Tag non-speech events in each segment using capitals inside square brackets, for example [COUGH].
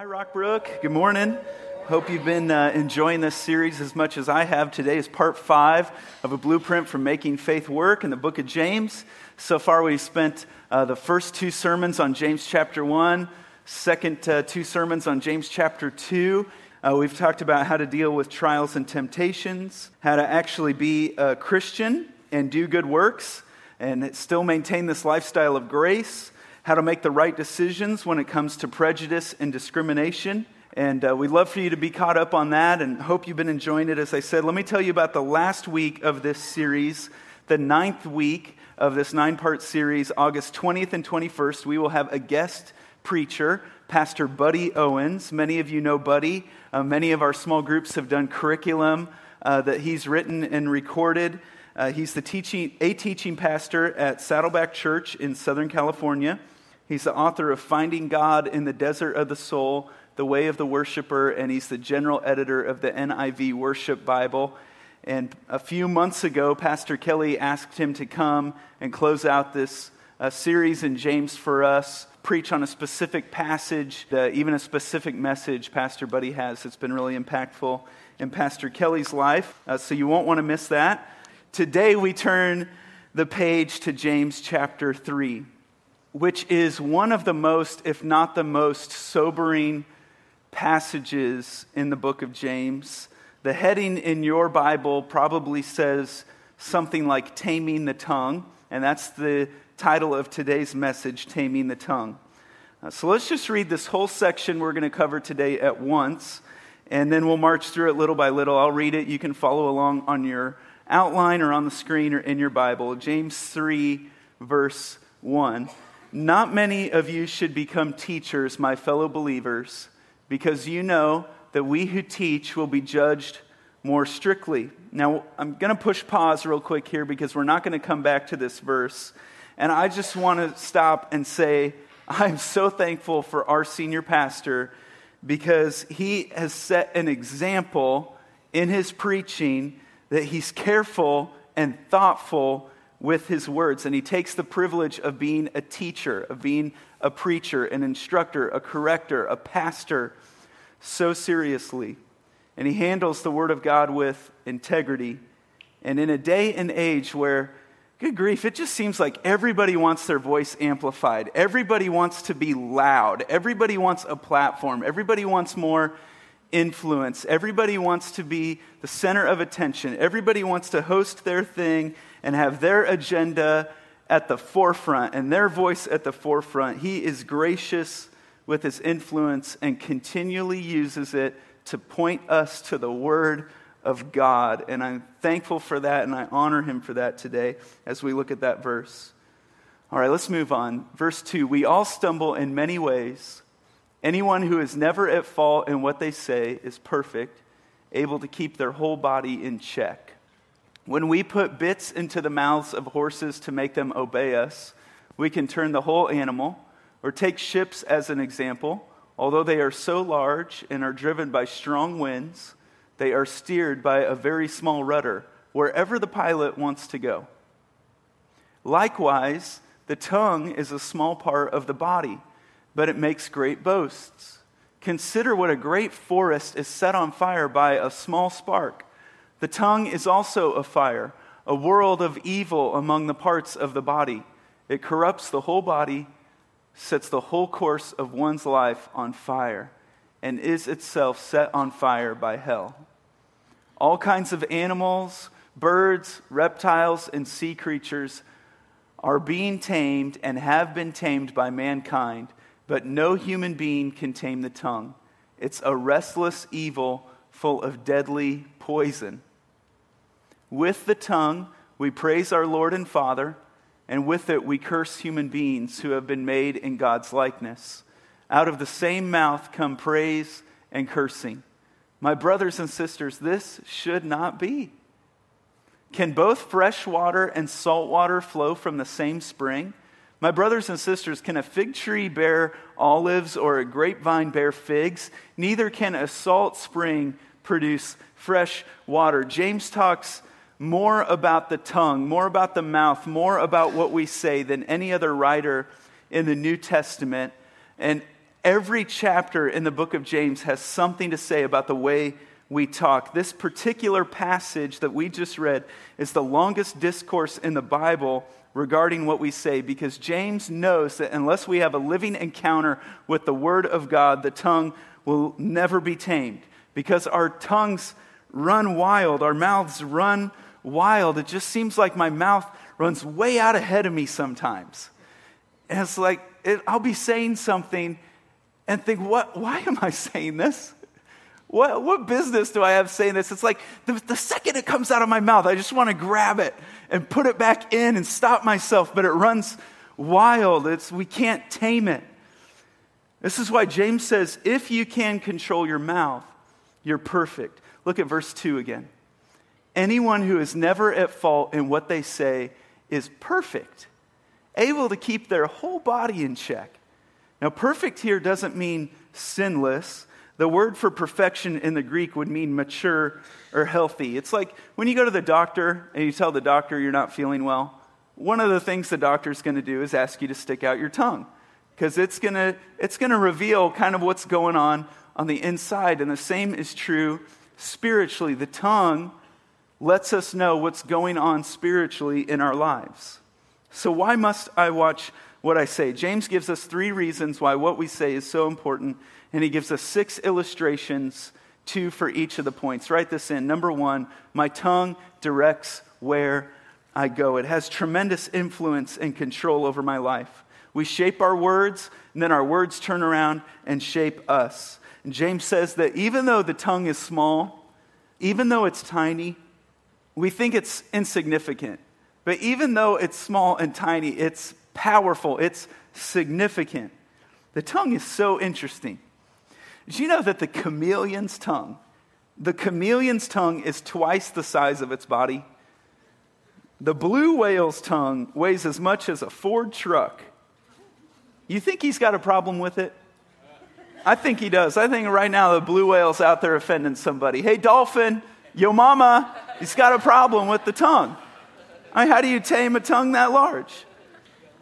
Hi, Rockbrook. Good morning. Hope you've been uh, enjoying this series as much as I have. Today is part five of a blueprint for making faith work in the book of James. So far, we've spent uh, the first two sermons on James chapter one, second uh, two sermons on James chapter two. Uh, we've talked about how to deal with trials and temptations, how to actually be a Christian and do good works, and still maintain this lifestyle of grace how to make the right decisions when it comes to prejudice and discrimination. And uh, we'd love for you to be caught up on that and hope you've been enjoying it. As I said, let me tell you about the last week of this series, the ninth week of this nine part series, August 20th and 21st. We will have a guest preacher, Pastor Buddy Owens. Many of you know Buddy. Uh, many of our small groups have done curriculum uh, that he's written and recorded. Uh, he's the teaching, a teaching pastor at Saddleback Church in Southern California. He's the author of Finding God in the Desert of the Soul, The Way of the Worshiper, and he's the general editor of the NIV Worship Bible. And a few months ago, Pastor Kelly asked him to come and close out this uh, series in James for us, preach on a specific passage, uh, even a specific message Pastor Buddy has that's been really impactful in Pastor Kelly's life. Uh, so you won't want to miss that. Today, we turn the page to James chapter 3 which is one of the most, if not the most, sobering passages in the book of James. The heading in your Bible probably says something like Taming the Tongue, and that's the title of today's message, Taming the Tongue. Uh, so let's just read this whole section we're going to cover today at once, and then we'll march through it little by little. I'll read it. You can follow along on your outline or on the screen or in your Bible. James 3, verse 1. Not many of you should become teachers, my fellow believers, because you know that we who teach will be judged more strictly. Now, I'm going to push pause real quick here because we're not going to come back to this verse. And I just want to stop and say, I'm so thankful for our senior pastor because he has set an example in his preaching that he's careful and thoughtful with his words. And he takes the privilege of being a teacher, of being a preacher, an instructor, a corrector, a pastor so seriously. And he handles the word of God with integrity. And in a day and age where, good grief, it just seems like everybody wants their voice amplified. Everybody wants to be loud. Everybody wants a platform. Everybody wants more influence. Everybody wants to be the center of attention. Everybody wants to host their thing and have their agenda at the forefront and their voice at the forefront. He is gracious with his influence and continually uses it to point us to the Word of God. And I'm thankful for that and I honor him for that today as we look at that verse. All right, let's move on. Verse 2 We all stumble in many ways. Anyone who is never at fault in what they say is perfect, able to keep their whole body in check. When we put bits into the mouths of horses to make them obey us, we can turn the whole animal, or take ships as an example. Although they are so large and are driven by strong winds, they are steered by a very small rudder wherever the pilot wants to go. Likewise, the tongue is a small part of the body but it makes great boasts. Consider what a great forest is set on fire by a small spark. The tongue is also a fire, a world of evil among the parts of the body. It corrupts the whole body, sets the whole course of one's life on fire, and is itself set on fire by hell. All kinds of animals, birds, reptiles, and sea creatures are being tamed and have been tamed by mankind but no human being can tame the tongue. It's a restless evil full of deadly poison. With the tongue, we praise our Lord and Father, and with it, we curse human beings who have been made in God's likeness. Out of the same mouth come praise and cursing. My brothers and sisters, this should not be. Can both fresh water and salt water flow from the same spring? My brothers and sisters, can a fig tree bear olives or a grapevine bear figs? Neither can a salt spring produce fresh water. James talks more about the tongue, more about the mouth, more about what we say than any other writer in the New Testament. And Every chapter in the book of James has something to say about the way we talk. This particular passage that we just read is the longest discourse in the Bible regarding what we say because James knows that unless we have a living encounter with the Word of God, the tongue will never be tamed. Because our tongues run wild, our mouths run wild. It just seems like my mouth runs way out ahead of me sometimes. And it's like, it, I'll be saying something and think, what, why am I saying this? What, what business do I have saying this? It's like the, the second it comes out of my mouth, I just want to grab it and put it back in and stop myself, but it runs wild. It's, we can't tame it. This is why James says, if you can control your mouth, you're perfect. Look at verse 2 again. Anyone who is never at fault in what they say is perfect, able to keep their whole body in check. Now, perfect here doesn't mean sinless. The word for perfection in the Greek would mean mature or healthy. It's like when you go to the doctor and you tell the doctor you're not feeling well, one of the things the doctor's going to do is ask you to stick out your tongue because it's going to it's going to reveal kind of what's going on on the inside and the same is true spiritually. The tongue lets us know what's going on spiritually in our lives. So why must I watch what I say? James gives us three reasons why what we say is so important and he gives us six illustrations, two for each of the points. Write this in. Number one, my tongue directs where I go. It has tremendous influence and control over my life. We shape our words, and then our words turn around and shape us. And James says that even though the tongue is small, even though it's tiny, we think it's insignificant. But even though it's small and tiny, it's powerful, it's significant. The tongue is so interesting. Did you know that the chameleon's tongue, the chameleon's tongue is twice the size of its body? The blue whale's tongue weighs as much as a Ford truck. You think he's got a problem with it? I think he does. I think right now the blue whale's out there offending somebody. Hey, dolphin, yo mama, he's got a problem with the tongue. I mean, how do you tame a tongue that large?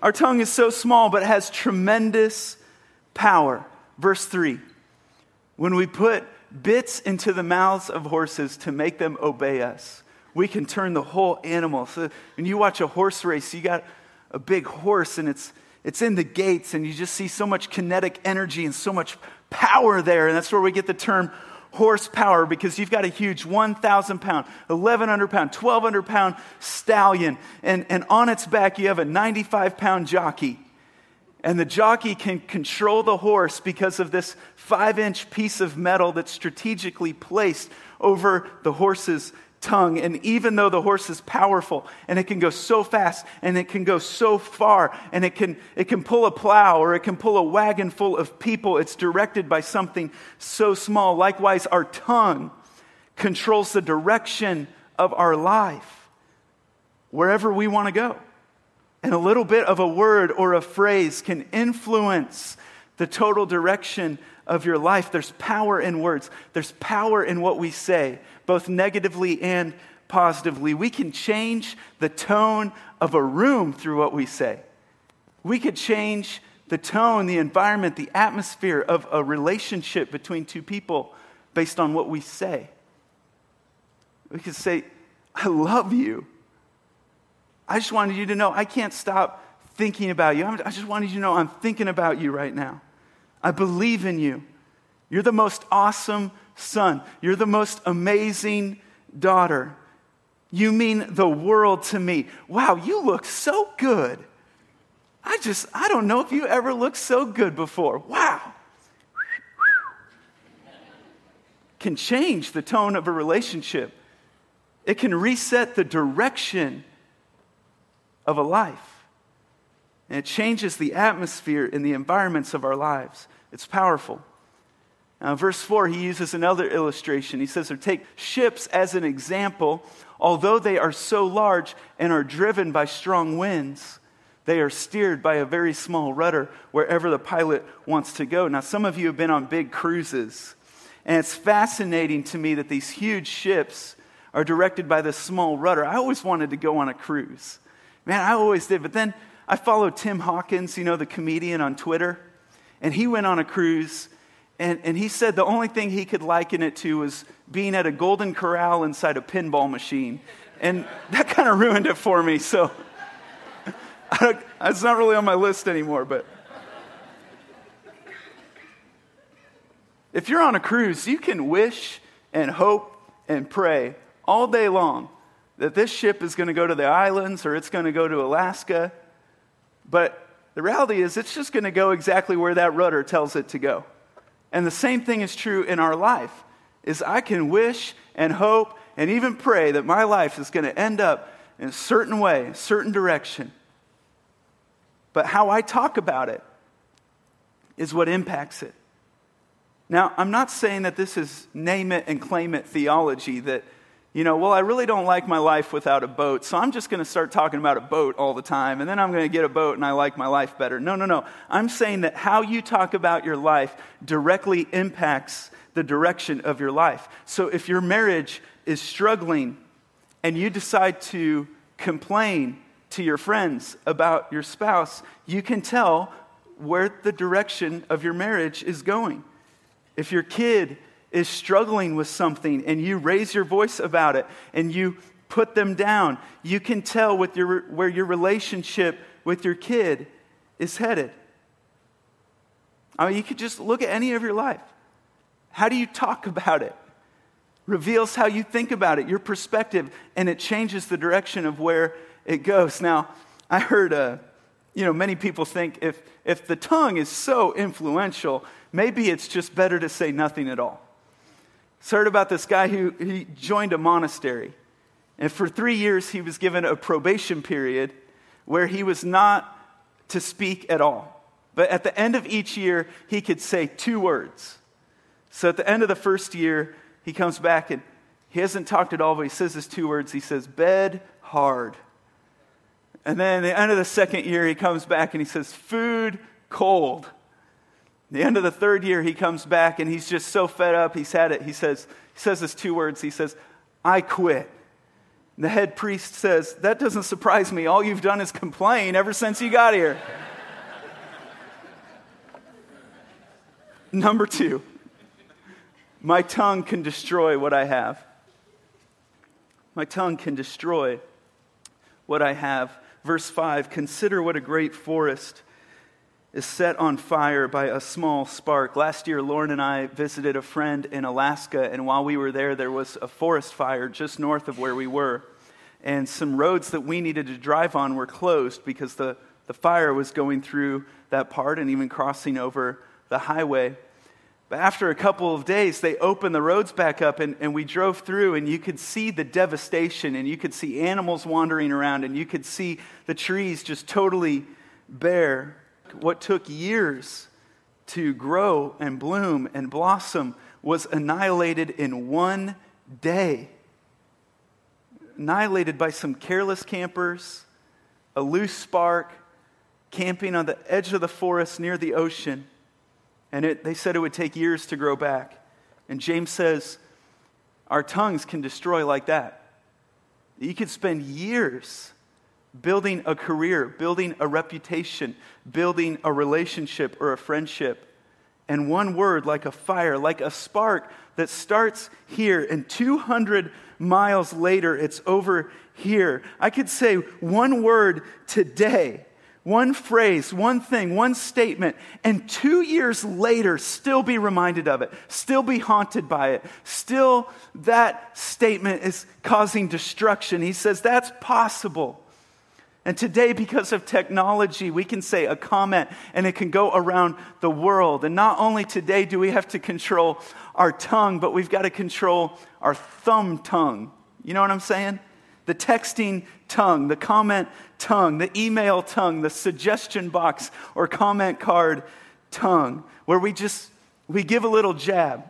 Our tongue is so small, but it has tremendous power. Verse 3 when we put bits into the mouths of horses to make them obey us, we can turn the whole animal. So when you watch a horse race, you got a big horse and it's, it's in the gates, and you just see so much kinetic energy and so much power there. And that's where we get the term horsepower because you've got a huge 1,000 pound, 1,100 pound, 1,200 pound stallion, and, and on its back you have a 95 pound jockey. And the jockey can control the horse because of this five inch piece of metal that's strategically placed over the horse's tongue. And even though the horse is powerful and it can go so fast and it can go so far and it can, it can pull a plow or it can pull a wagon full of people, it's directed by something so small. Likewise, our tongue controls the direction of our life wherever we want to go. And a little bit of a word or a phrase can influence the total direction of your life. There's power in words, there's power in what we say, both negatively and positively. We can change the tone of a room through what we say. We could change the tone, the environment, the atmosphere of a relationship between two people based on what we say. We could say, I love you I just wanted you to know I can't stop thinking about you. I just wanted you to know I'm thinking about you right now. I believe in you. You're the most awesome son. You're the most amazing daughter. You mean the world to me. Wow, you look so good. I just, I don't know if you ever looked so good before. Wow. Can change the tone of a relationship, it can reset the direction of a life. And it changes the atmosphere in the environments of our lives. It's powerful. Now, verse 4, he uses another illustration. He says, or take ships as an example. Although they are so large and are driven by strong winds, they are steered by a very small rudder wherever the pilot wants to go. Now, some of you have been on big cruises, and it's fascinating to me that these huge ships are directed by this small rudder. I always wanted to go on a cruise. Man, I always did. But then I followed Tim Hawkins, you know, the comedian on Twitter. And he went on a cruise, and, and he said the only thing he could liken it to was being at a golden corral inside a pinball machine. And [LAUGHS] that kind of ruined it for me. So [LAUGHS] it's not really on my list anymore, but. If you're on a cruise, you can wish and hope and pray all day long that this ship is going to go to the islands or it's going to go to Alaska. But the reality is, it's just going to go exactly where that rudder tells it to go. And the same thing is true in our life. Is I can wish and hope and even pray that my life is going to end up in a certain way, a certain direction. But how I talk about it is what impacts it. Now, I'm not saying that this is name it and claim it theology that, you know, well, I really don't like my life without a boat, so I'm just going to start talking about a boat all the time, and then I'm going to get a boat and I like my life better. No, no, no. I'm saying that how you talk about your life directly impacts the direction of your life. So if your marriage is struggling and you decide to complain to your friends about your spouse, you can tell where the direction of your marriage is going. If your kid is struggling with something and you raise your voice about it and you put them down, you can tell with your, where your relationship with your kid is headed. I mean, you could just look at any of your life. How do you talk about it? Reveals how you think about it, your perspective, and it changes the direction of where it goes. Now, I heard, uh, you know, many people think if, if the tongue is so influential, maybe it's just better to say nothing at all. So I heard about this guy who he joined a monastery. And for three years, he was given a probation period where he was not to speak at all. But at the end of each year, he could say two words. So at the end of the first year, he comes back and he hasn't talked at all, but he says his two words. He says, bed hard. And then at the end of the second year, he comes back and he says, food cold. The end of the third year, he comes back and he's just so fed up. He's had it. He says, he says this two words. He says, I quit. And the head priest says, That doesn't surprise me. All you've done is complain ever since you got here. Number two, my tongue can destroy what I have. My tongue can destroy what I have. Verse 5 Consider what a great forest is set on fire by a small spark. Last year, Lauren and I visited a friend in Alaska, and while we were there, there was a forest fire just north of where we were. And some roads that we needed to drive on were closed because the, the fire was going through that part and even crossing over the highway. But after a couple of days, they opened the roads back up, and, and we drove through, and you could see the devastation, and you could see animals wandering around, and you could see the trees just totally bare what took years to grow and bloom and blossom was annihilated in one day. Annihilated by some careless campers, a loose spark, camping on the edge of the forest near the ocean. And it, they said it would take years to grow back. And James says, Our tongues can destroy like that. You could spend years building a career, building a reputation, building a relationship or a friendship. And one word, like a fire, like a spark that starts here, and 200 miles later, it's over here. I could say one word today, one phrase, one thing, one statement, and two years later, still be reminded of it, still be haunted by it, still that statement is causing destruction. He says that's possible. And today, because of technology, we can say a comment and it can go around the world. And not only today do we have to control our tongue, but we've got to control our thumb tongue. You know what I'm saying? The texting tongue, the comment tongue, the email tongue, the suggestion box or comment card tongue, where we just we give a little jab.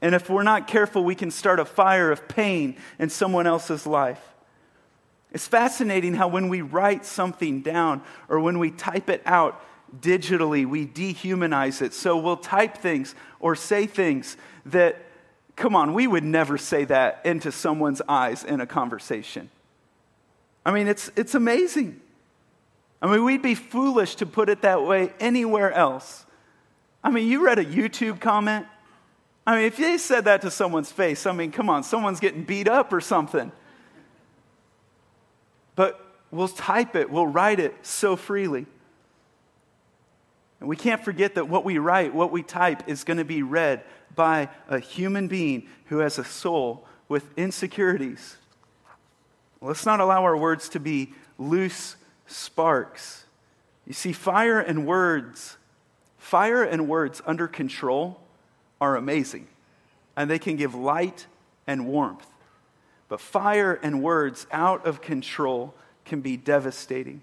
And if we're not careful, we can start a fire of pain in someone else's life. It's fascinating how when we write something down or when we type it out digitally, we dehumanize it. So we'll type things or say things that, come on, we would never say that into someone's eyes in a conversation. I mean, it's, it's amazing. I mean, we'd be foolish to put it that way anywhere else. I mean, you read a YouTube comment? I mean, if they said that to someone's face, I mean, come on, someone's getting beat up or something. But we'll type it, we'll write it so freely. And we can't forget that what we write, what we type, is going to be read by a human being who has a soul with insecurities. Let's not allow our words to be loose sparks. You see, fire and words, fire and words under control are amazing, and they can give light and warmth. But fire and words out of control can be devastating.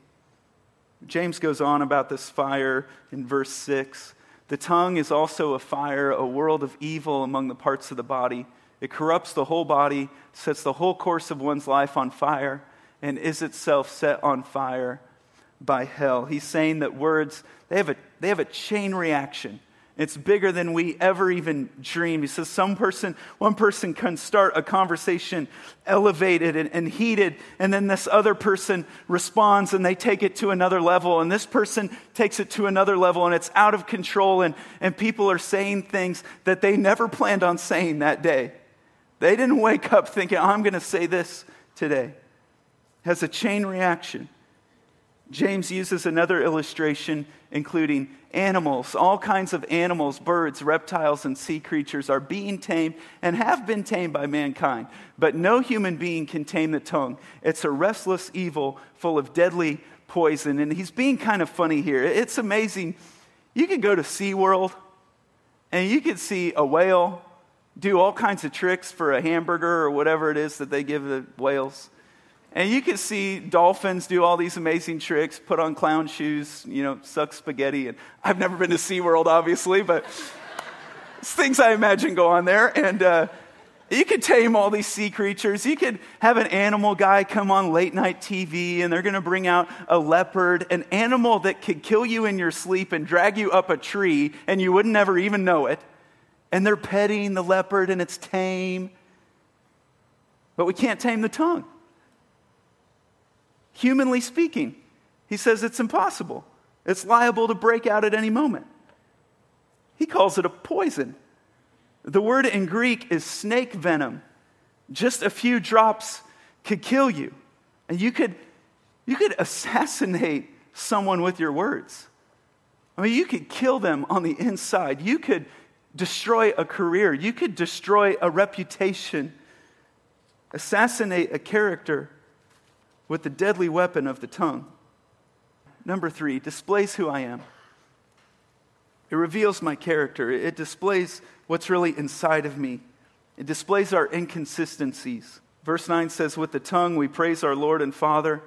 James goes on about this fire in verse 6. The tongue is also a fire, a world of evil among the parts of the body. It corrupts the whole body, sets the whole course of one's life on fire, and is itself set on fire by hell. He's saying that words, they have a, they have a chain reaction. It's bigger than we ever even dreamed. He says some person, one person can start a conversation elevated and, and, heated, and then this other person responds and they take it to another level, and this person takes it to another level, and it's out of control, and, and people are saying things that they never planned on saying that day. They didn't wake up thinking, I'm going to say this today. It has a chain reaction. James uses another illustration, including animals. All kinds of animals, birds, reptiles, and sea creatures are being tamed and have been tamed by mankind. But no human being can tame the tongue. It's a restless evil full of deadly poison. And he's being kind of funny here. It's amazing. You could go to SeaWorld and you could see a whale do all kinds of tricks for a hamburger or whatever it is that they give the whales. And you can see dolphins do all these amazing tricks, put on clown shoes, you know, suck spaghetti. And I've never been to SeaWorld, obviously, but it's things I imagine go on there. And uh, you could tame all these sea creatures. You could have an animal guy come on late night TV, and they're going to bring out a leopard, an animal that could kill you in your sleep and drag you up a tree, and you wouldn't ever even know it. And they're petting the leopard, and it's tame. But we can't tame the tongue humanly speaking. He says it's impossible. It's liable to break out at any moment. He calls it a poison. The word in Greek is snake venom. Just a few drops could kill you. And you could, you could assassinate someone with your words. I mean, you could kill them on the inside. You could destroy a career. You could destroy a reputation, assassinate a character with the deadly weapon of the tongue. Number three, displays who I am. It reveals my character. It displays what's really inside of me. It displays our inconsistencies. Verse 9 says, With the tongue we praise our Lord and Father,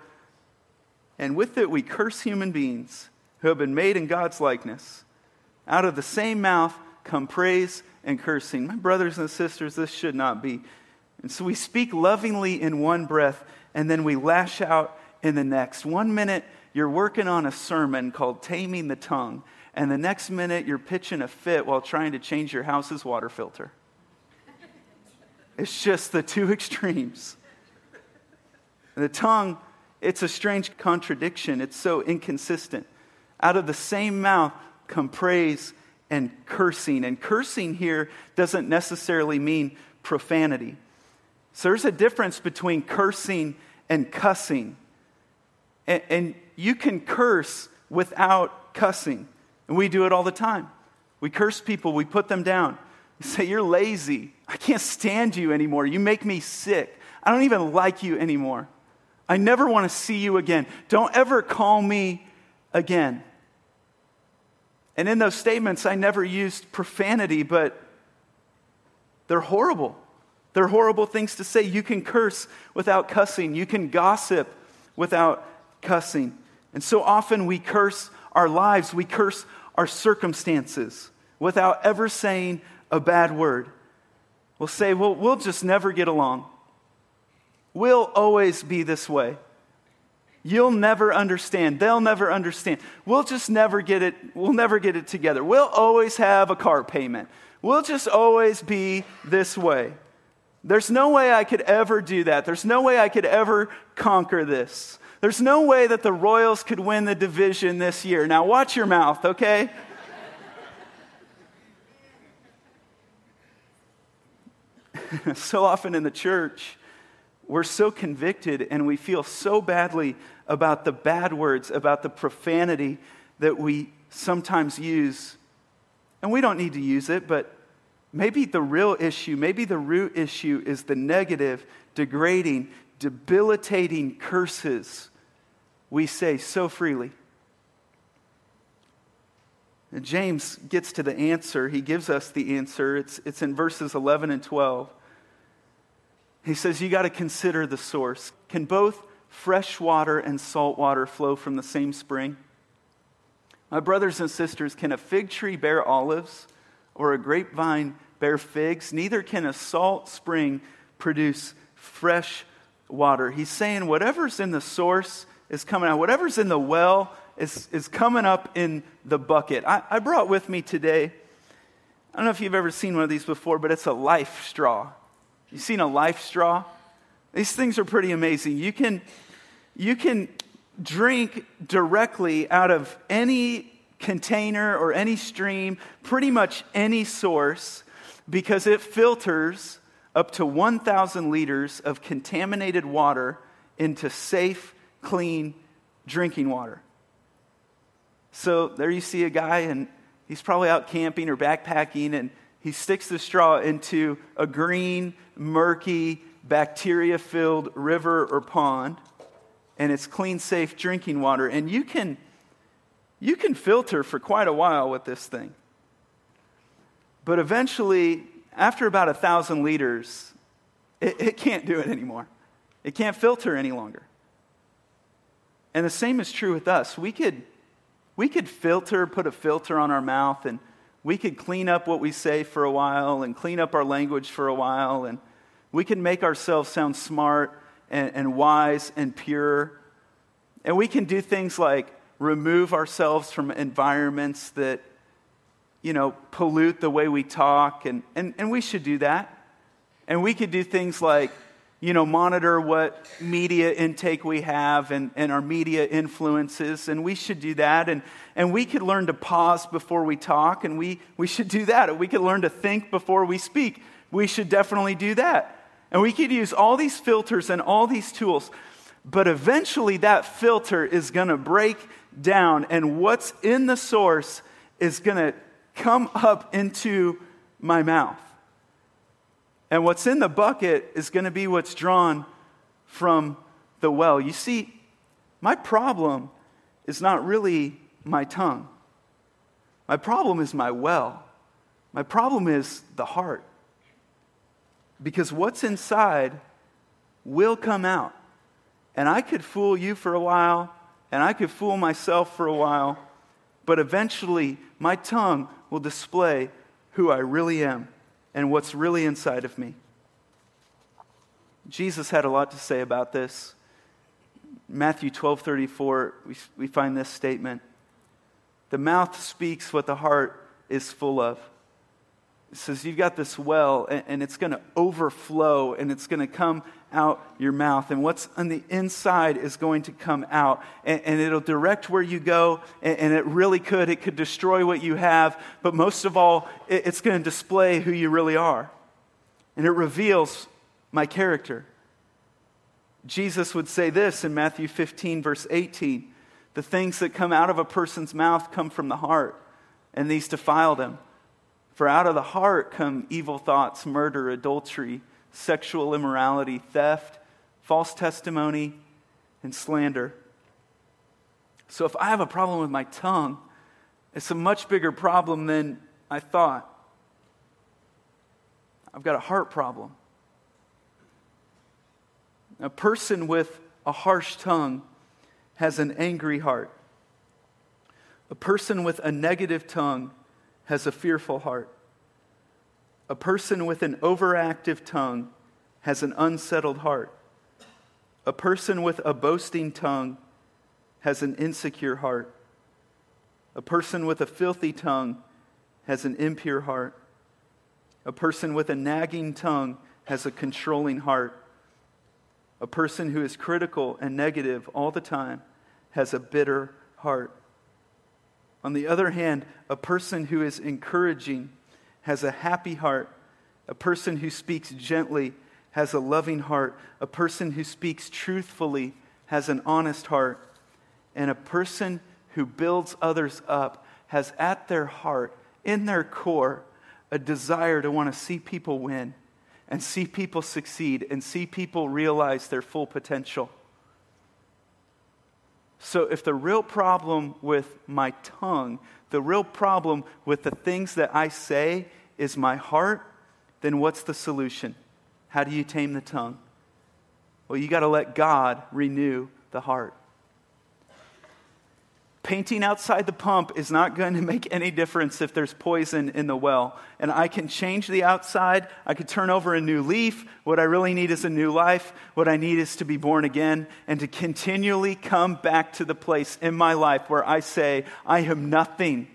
and with it we curse human beings who have been made in God's likeness. Out of the same mouth come praise and cursing. My brothers and sisters, this should not be. And so we speak lovingly in one breath and then we lash out in the next. One minute, you're working on a sermon called Taming the Tongue, and the next minute, you're pitching a fit while trying to change your house's water filter. It's just the two [LAUGHS] extremes. The tongue, it's a strange contradiction. It's so inconsistent. Out of the same mouth come praise and cursing. And cursing here doesn't necessarily mean profanity. So there's a difference between cursing and cussing. And, and, you can curse without cussing. And we do it all the time. We curse people, we put them down. We say, You're lazy. I can't stand you anymore. You make me sick. I don't even like you anymore. I never want to see you again. Don't ever call me again. And in those statements, I never used profanity, but they're horrible. They're horrible things to say. You can curse without cussing, you can gossip without cussing. And so often we curse our lives, we curse our circumstances without ever saying a bad word. We'll say, well, we'll just never get along. We'll always be this way. You'll never understand. They'll never understand. We'll just never get it. We'll never get it together. We'll always have a car payment. We'll just always be this way. There's no way I could ever do that. There's no way I could ever conquer this. There's no way that the Royals could win the division this year. Now, watch your mouth, okay? [LAUGHS] so often in the church, we're so convicted and we feel so badly about the bad words, about the profanity that we sometimes use. And we don't need to use it, but maybe the real issue, maybe the root issue is the negative, degrading, debilitating curses we say so freely. And James gets to the answer. He gives us the answer. It's, it's in verses 11 and 12. He says, You got to consider the source. Can both fresh water and salt water flow from the same spring? My brothers and sisters, can a fig tree bear olives or a grapevine bear figs? Neither can a salt spring produce fresh water. He's saying whatever's in the source is coming out, whatever's in the well is, is coming up in the bucket. I, I brought with me today, I don't know if you've ever seen one of these before, but it's a life straw. You've seen a life straw? These things are pretty amazing. You can, you can drink directly out of any container or any stream, pretty much any source, because it filters up to 1,000 liters of contaminated water into safe, clean drinking water. So there you see a guy, and he's probably out camping or backpacking, and he sticks the straw into a green, murky, bacteria filled river or pond, and it's clean, safe drinking water. And you can, you can filter for quite a while with this thing. But eventually, after about a thousand liters, it, it can't do it anymore. It can't filter any longer. And the same is true with us. We could, we could filter, put a filter on our mouth, and we could clean up what we say for a while and clean up our language for a while, and we can make ourselves sound smart and, and wise and pure. And we can do things like remove ourselves from environments that, you know, pollute the way we talk, and, and, and we should do that. And we could do things like you know, monitor what media intake we have and, and our media influences, and we should do that. And, and we could learn to pause before we talk, and we, we should do that. We could learn to think before we speak. We should definitely do that. And we could use all these filters and all these tools, but eventually that filter is going to break down, and what's in the source is going to come up into my mouth. And what's in the bucket is going to be what's drawn from the well. You see, my problem is not really my tongue. My problem is my well. My problem is the heart. Because what's inside will come out. And I could fool you for a while, and I could fool myself for a while, but eventually my tongue will display who I really am and what's really inside of me. Jesus had a lot to say about this. Matthew 12 34, we, we find this statement The mouth speaks what the heart is full of. Says, You've got this well, and, and it's going to overflow, and it's going to come out your mouth. And what's on the inside is going to come out. And, and it'll direct where you go. And, and, it really could. It could destroy what you have. But most of all, it, it's going to display who you really are. And it reveals my character. Jesus would say this in Matthew 15, verse 18 The things that come out of a person's mouth come from the heart, and these defile them. For out of the heart come evil thoughts, murder, adultery sexual immorality, theft, false testimony, and slander. So if I have a problem with my tongue, it's a much bigger problem than I thought. I've got a heart problem. A person with a harsh tongue has an angry heart. A person with a negative tongue has a fearful heart. A person with an overactive tongue has an unsettled heart. A person with a boasting tongue has an insecure heart. A person with a filthy tongue has an impure heart. A person with a nagging tongue has a controlling heart. A person who is critical and negative all the time has a bitter heart. On the other hand, a person who is encouraging has a happy heart. A person who speaks gently has a loving heart. A person who speaks truthfully has an honest heart. And a person who builds others up has at their heart, in their core, a desire to want to see people win and see people succeed and see people realize their full potential. So, if the real problem with my tongue, the real problem with the things that I say is my heart, then what's the solution? How do you tame the tongue? Well, you got to let God renew the heart. Painting outside the pump is not going to make any difference if there's poison in the well. And I can change the outside. I could turn over a new leaf. What I really need is a new life. What I need is to be born again and to continually come back to the place in my life where I say, I am nothing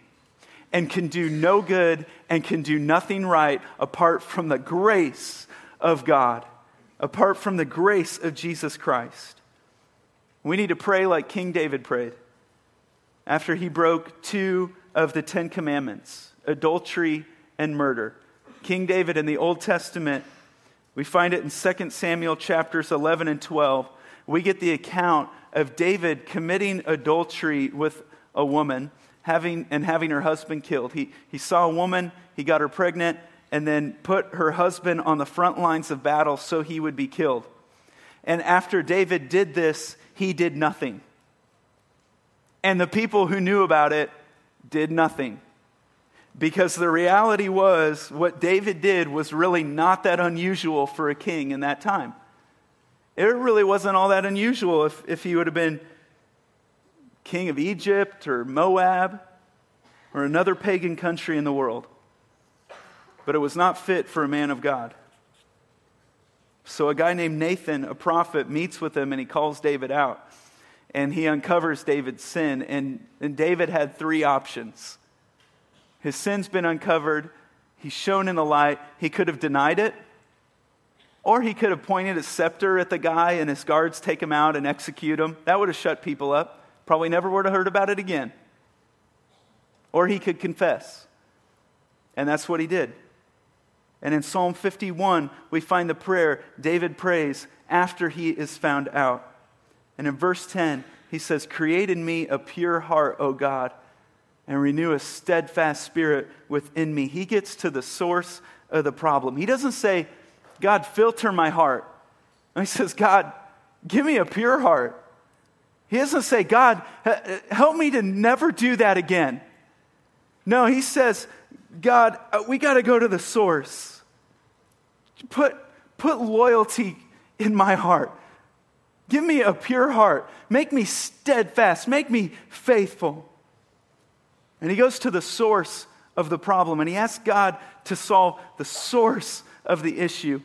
and can do no good and can do nothing right apart from the grace of God, apart from the grace of Jesus Christ. We need to pray like King David prayed after he broke two of the Ten Commandments adultery and murder. King David in the Old Testament, we find it in 2 Samuel chapters 11 and 12. We get the account of David committing adultery with a woman having, and having her husband killed. He, he saw a woman, he got her pregnant, and then put her husband on the front lines of battle so he would be killed. And after David did this, he did nothing. And the people who knew about it did nothing. Because the reality was, what David did was really not that unusual for a king in that time. It really wasn't all that unusual if, if he would have been king of Egypt or Moab or another pagan country in the world. But it was not fit for a man of God. So a guy named Nathan, a prophet, meets with him and he calls David out and he uncovers David's sin. And, and David had three options. His sin's been uncovered, he's shown in the light. He could have denied it, or he could have pointed his scepter at the guy and his guards take him out and execute him. That would have shut people up. Probably never would have heard about it again. Or he could confess. And that's what he did. And in Psalm 51, we find the prayer David prays after he is found out. And in verse 10, he says, Create in me a pure heart, O God, and renew a steadfast spirit within me. He gets to the source of the problem. He doesn't say, God, filter my heart. he says, God, give me a pure heart. He doesn't say, God, help me to never do that again. No, he says, God, uh, we got to go to the source. Put, put loyalty in my heart. Give me a pure heart. Make me steadfast. Make me faithful. And he goes to the source of the problem and he asks God to solve the source of the issue.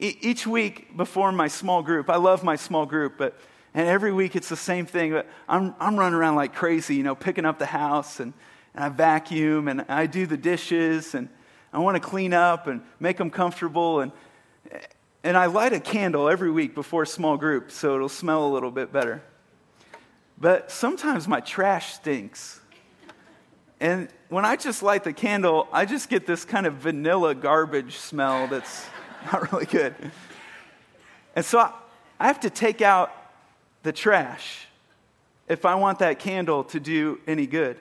E- each week before my small group, I love my small group, but and every week it's the same thing. But I'm, I'm running around like crazy, you know, picking up the house and, and I vacuum and I do the dishes and I want to clean up and make them comfortable. And and I light a candle every week before a small group so it'll smell a little bit better. But sometimes my trash stinks. And when I just light the candle, I just get this kind of vanilla garbage smell that's [LAUGHS] not really good. And so I, have to take out the trash if I want that candle to do any good.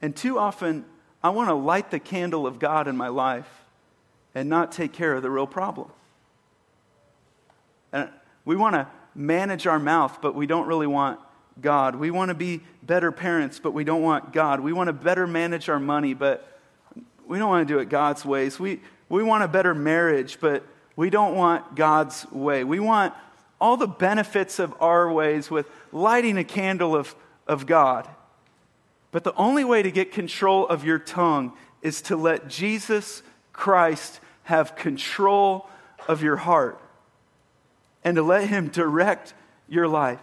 And too often, I want to light the candle of God in my life and not take care of the real problem. And we want to manage our mouth, but we don't really want God. We want to be better parents, but we don't want God. We want to better manage our money, but we don't want to do it God's ways. We, we want a better marriage, but we don't want God's way. We want all the benefits of our ways with lighting a candle of, of God. But the only way to get control of your tongue is to let Jesus Christ have control of your heart and to let Him direct your life.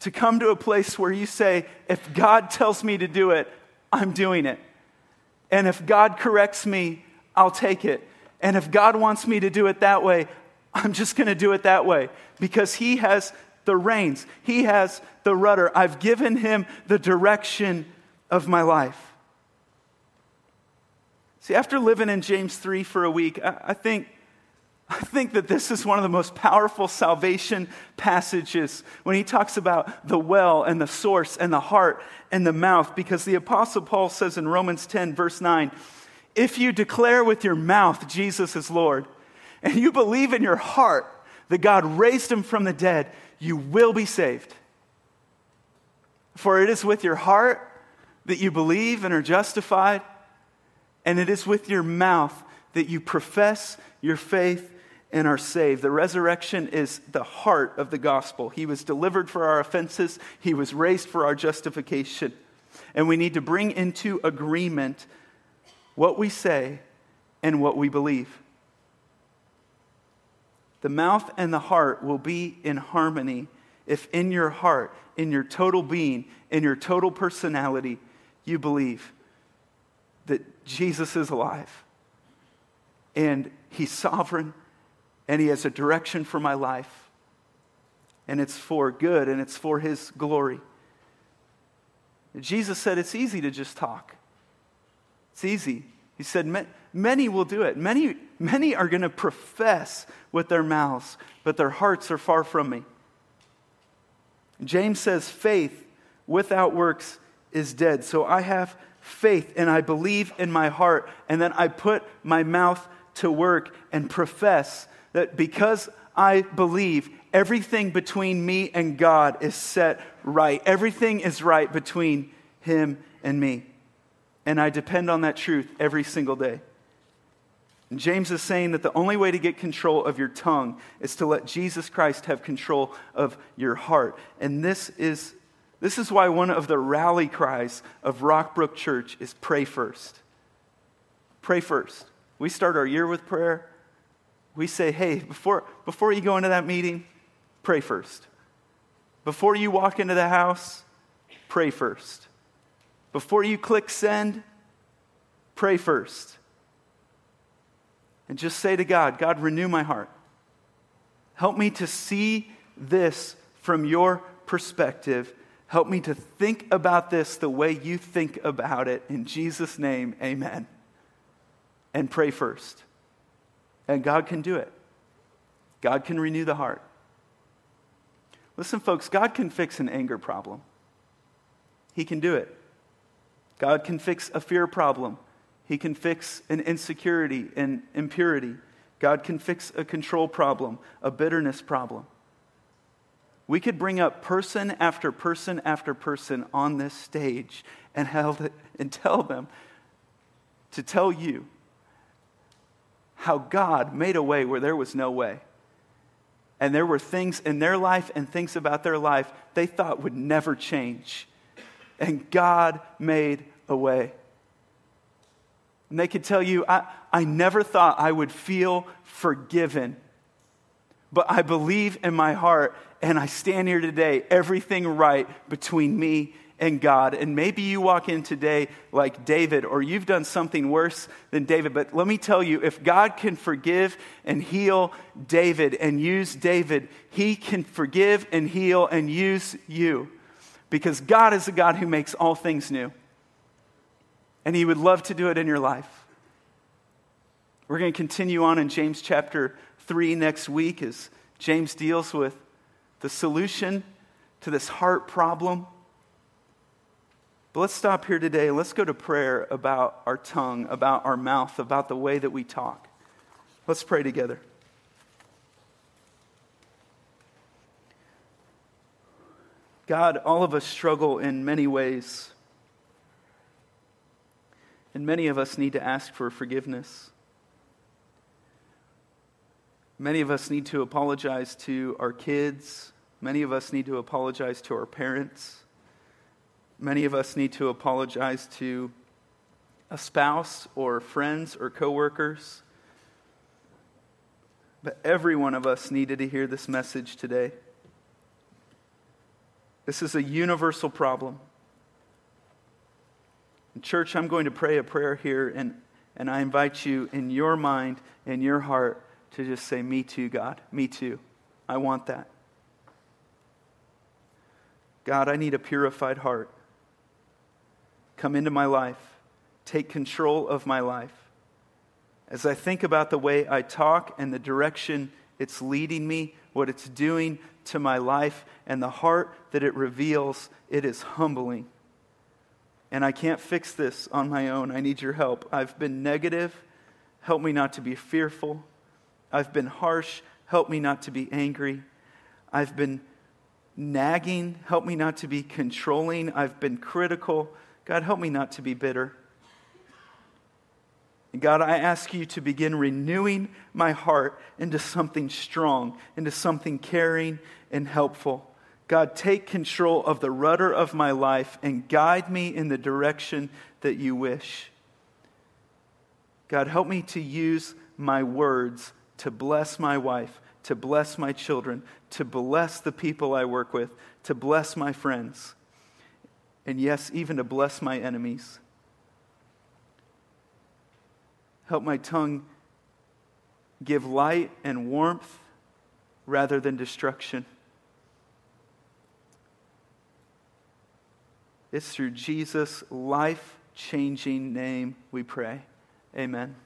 To come to a place where you say, if God tells me to do it, I'm doing it. And if God corrects me, I'll take it. And if God wants me to do it that way, I'm just going to do it that way because He has the reins, He has the rudder. I've given Him the direction of my life. See, after living in James 3 for a week, I, I think I think that this is one of the most powerful salvation passages when he talks about the well and the source and the heart and the mouth, because the Apostle Paul says in Romans 10, verse 9, if you declare with your mouth Jesus is Lord, and you believe in your heart that God raised him from the dead, you will be saved. For it is with your heart that you believe and are justified, and it is with your mouth that you profess your faith and are saved. The resurrection is the heart of the gospel. He was delivered for our offenses, He was raised for our justification. And we need to bring into agreement what we say and what we believe. The mouth and the heart will be in harmony if in your heart, in your total being, in your total personality, you believe that Jesus is alive and He's sovereign and He has a direction for my life. And it's for good and it's for His glory. Jesus said it's easy to just talk. It's easy. He said, Many will do it. Many, many are going to profess with their mouths, but their hearts are far from me. James says, Faith without works is dead. So I have faith and I believe in my heart, and then I put my mouth to work and profess that because I believe, everything between me and God is set right. Everything is right between Him and me. And I depend on that truth every single day. And James is saying that the only way to get control of your tongue is to let Jesus Christ have control of your heart. And this is, this is why one of the rally cries of Rockbrook Church is pray first. Pray first. We start our year with prayer we say, hey, before, before you go into that meeting, pray first. Before you walk into the house, pray first. Before you click send, pray first. And just say to God, God, renew my heart. Help me to see this from your perspective. Help me to think about this the way you think about it. In Jesus' name, amen. And pray first. And God can do it. God can renew the heart. Listen, folks, God can fix an anger problem. He can do it. God can fix a fear problem. He can fix an insecurity and impurity. God can fix a control problem, a bitterness problem. We could bring up person after person after person on this stage and, and tell them to tell you how God made a way where there was no way. And there were things in their life and things about their life they thought would never change. And God made a way. And they could tell you, I, I never thought I would feel forgiven. But I believe in my heart, and I stand here today, everything right between me and God. And maybe you walk in today like David, or you've done something worse than David. But let me tell you if God can forgive and heal David and use David, he can forgive and heal and use you. Because God is a God who makes all things new. And he would love to do it in your life. We're going to continue on in James chapter 3 next week as James deals with the solution to this heart problem but let's stop here today and let's go to prayer about our tongue, about our mouth, about the way that we talk. Let's pray together. God, all of us struggle in many ways. And many of us need to ask for forgiveness. Many of us need to apologize to our kids. Many of us need to apologize to our parents. Many of us need to apologize to a spouse or friends or coworkers. But every one of us needed to hear this message today. This is a universal problem. In church, I'm going to pray a prayer here, and, and I invite you in your mind, in your heart, to just say, Me too, God. Me too. I want that. God, I need a purified heart come into my life, take control of my life. as I think about the way I talk and the direction it's leading me, what it's doing to my life, and the heart that it reveals, it is humbling. And I can't fix this on my own. I need your help. I've been negative. Help me not to be fearful. I've been harsh. Help me not to be angry. I've been nagging. Help me not to be controlling. I've been critical. God, help me not to be bitter. And God, I ask you to begin renewing my heart into something strong, into something caring and helpful. God, take control of the rudder of my life and guide me in the direction that you wish. God, help me to use my words to bless my wife, to bless my children, to bless the people I work with, to bless my friends, and yes, even to bless my enemies. Help my tongue give light and warmth rather than destruction. It's through Jesus' life changing name we pray. Amen.